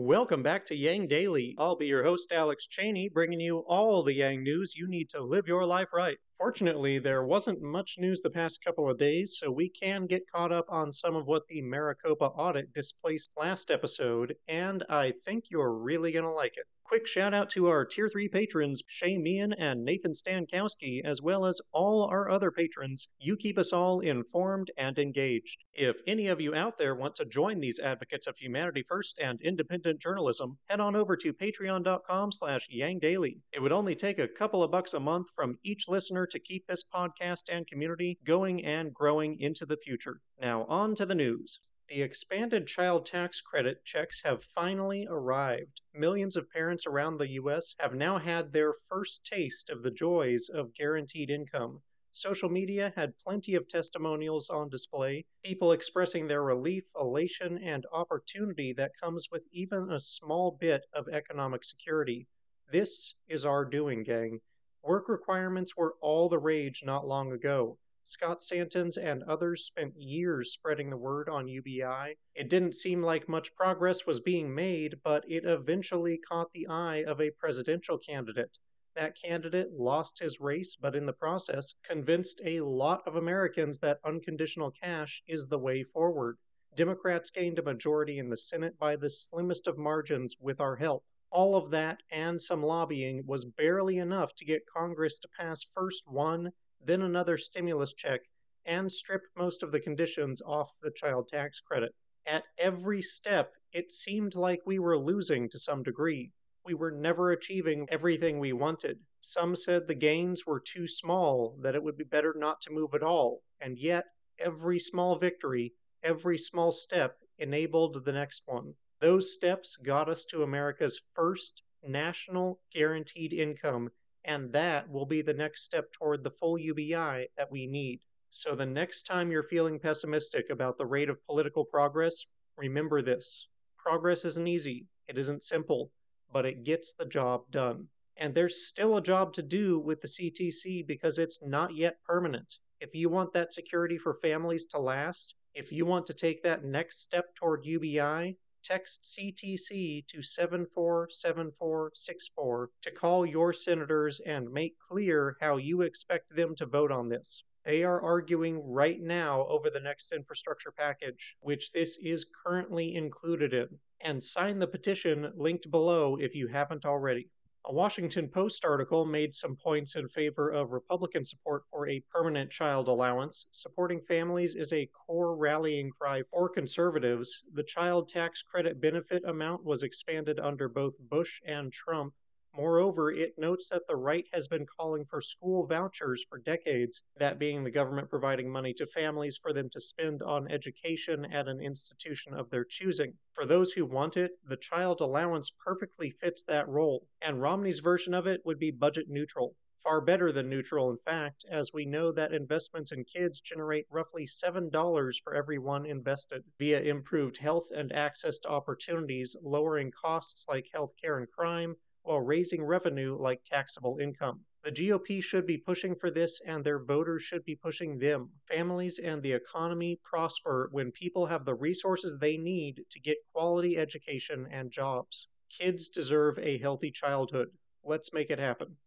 Welcome back to Yang Daily. I'll be your host, Alex Cheney, bringing you all the Yang news you need to live your life right. Fortunately, there wasn't much news the past couple of days, so we can get caught up on some of what the Maricopa audit displaced last episode, and I think you're really going to like it. Quick shout out to our Tier 3 patrons, Shay Meehan and Nathan Stankowski, as well as all our other patrons. You keep us all informed and engaged. If any of you out there want to join these advocates of humanity first and independent journalism, head on over to patreon.com slash yangdaily. It would only take a couple of bucks a month from each listener to keep this podcast and community going and growing into the future. Now on to the news. The expanded child tax credit checks have finally arrived. Millions of parents around the U.S. have now had their first taste of the joys of guaranteed income. Social media had plenty of testimonials on display, people expressing their relief, elation, and opportunity that comes with even a small bit of economic security. This is our doing, gang. Work requirements were all the rage not long ago. Scott Santens and others spent years spreading the word on UBI. It didn't seem like much progress was being made, but it eventually caught the eye of a presidential candidate. That candidate lost his race, but in the process convinced a lot of Americans that unconditional cash is the way forward. Democrats gained a majority in the Senate by the slimmest of margins with our help. All of that and some lobbying was barely enough to get Congress to pass first one then another stimulus check, and strip most of the conditions off the child tax credit. At every step, it seemed like we were losing to some degree. We were never achieving everything we wanted. Some said the gains were too small, that it would be better not to move at all, and yet every small victory, every small step enabled the next one. Those steps got us to America's first national guaranteed income and that will be the next step toward the full UBI that we need. So the next time you're feeling pessimistic about the rate of political progress, remember this. Progress isn't easy, it isn't simple, but it gets the job done. And there's still a job to do with the CTC because it's not yet permanent. If you want that security for families to last, if you want to take that next step toward UBI, text CTC to 747464 to call your senators and make clear how you expect them to vote on this. They are arguing right now over the next infrastructure package, which this is currently included in. And sign the petition linked below if you haven't already. A Washington Post article made some points in favor of Republican support for a permanent child allowance. Supporting families is a core rallying cry for conservatives. The child tax credit benefit amount was expanded under both Bush and Trump, Moreover, it notes that the right has been calling for school vouchers for decades, that being the government providing money to families for them to spend on education at an institution of their choosing. For those who want it, the child allowance perfectly fits that role, and Romney's version of it would be budget neutral. Far better than neutral, in fact, as we know that investments in kids generate roughly $7 for every one invested via improved health and access to opportunities, lowering costs like healthcare and crime, while raising revenue like taxable income. The GOP should be pushing for this, and their voters should be pushing them. Families and the economy prosper when people have the resources they need to get quality education and jobs. Kids deserve a healthy childhood. Let's make it happen.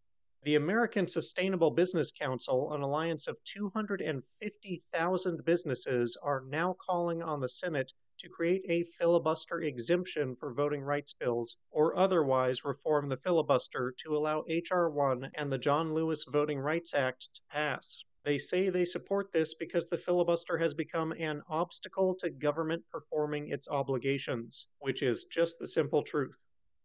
The American Sustainable Business Council, an alliance of 250,000 businesses, are now calling on the Senate to create a filibuster exemption for voting rights bills, or otherwise reform the filibuster to allow H.R. 1 and the John Lewis Voting Rights Act to pass. They say they support this because the filibuster has become an obstacle to government performing its obligations, which is just the simple truth.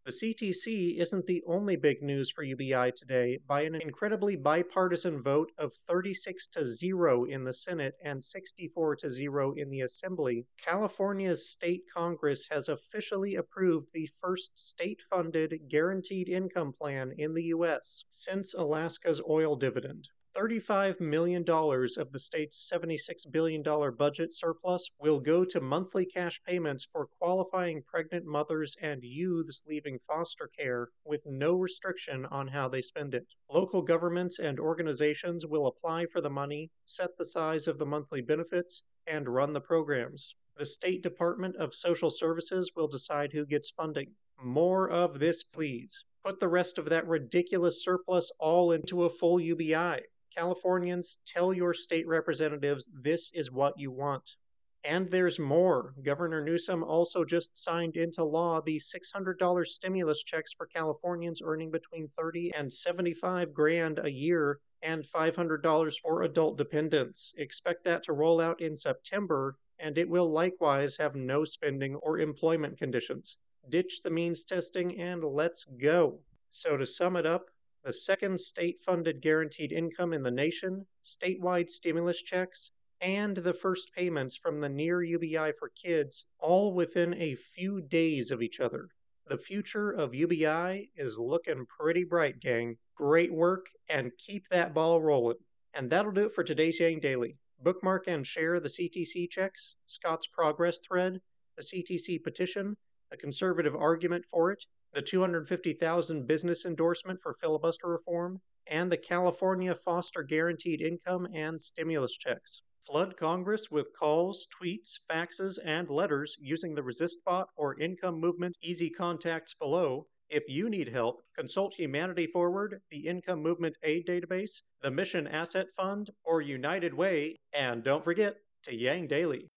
The CTC isn't the only big news for UBI today. By an incredibly bipartisan vote of 36 to 0 in the Senate and 64 to 0 in the Assembly, California's state Congress has officially approved the first state funded guaranteed income plan in the U.S. since Alaska's oil dividend. $35 million of the state's $76 billion budget surplus will go to monthly cash payments for qualifying pregnant mothers and youths leaving foster care with no restriction on how they spend it. Local governments and organizations will apply for the money, set the size of the monthly benefits, and run the programs. The State Department of Social Services will decide who gets funding. More of this, please. Put the rest of that ridiculous surplus all into a full UBI. Californians, tell your state representatives this is what you want. And there's more. Governor Newsom also just signed into law the $600 stimulus checks for Californians earning between 30 and 75 grand a year and $500 for adult dependents. Expect that to roll out in September, and it will likewise have no spending or employment conditions. Ditch the means testing and let's go. So, to sum it up, the second state funded guaranteed income in the nation, statewide stimulus checks, and the first payments from the Near UBI for Kids all within a few days of each other. The future of UBI is looking pretty bright, gang. Great work, and keep that ball rolling. And that'll do it for today's Yang Daily. Bookmark and share the CTC checks, Scott's progress thread, the CTC petition, the conservative argument for it, the 250,000 business endorsement for filibuster reform, and the California Foster Guaranteed Income and stimulus checks. Flood Congress with calls, tweets, faxes, and letters using the ResistBot or Income Movement easy contacts below. If you need help, consult Humanity Forward, the Income Movement Aid Database, the Mission Asset Fund, or United Way, and don't forget to Yang Daily.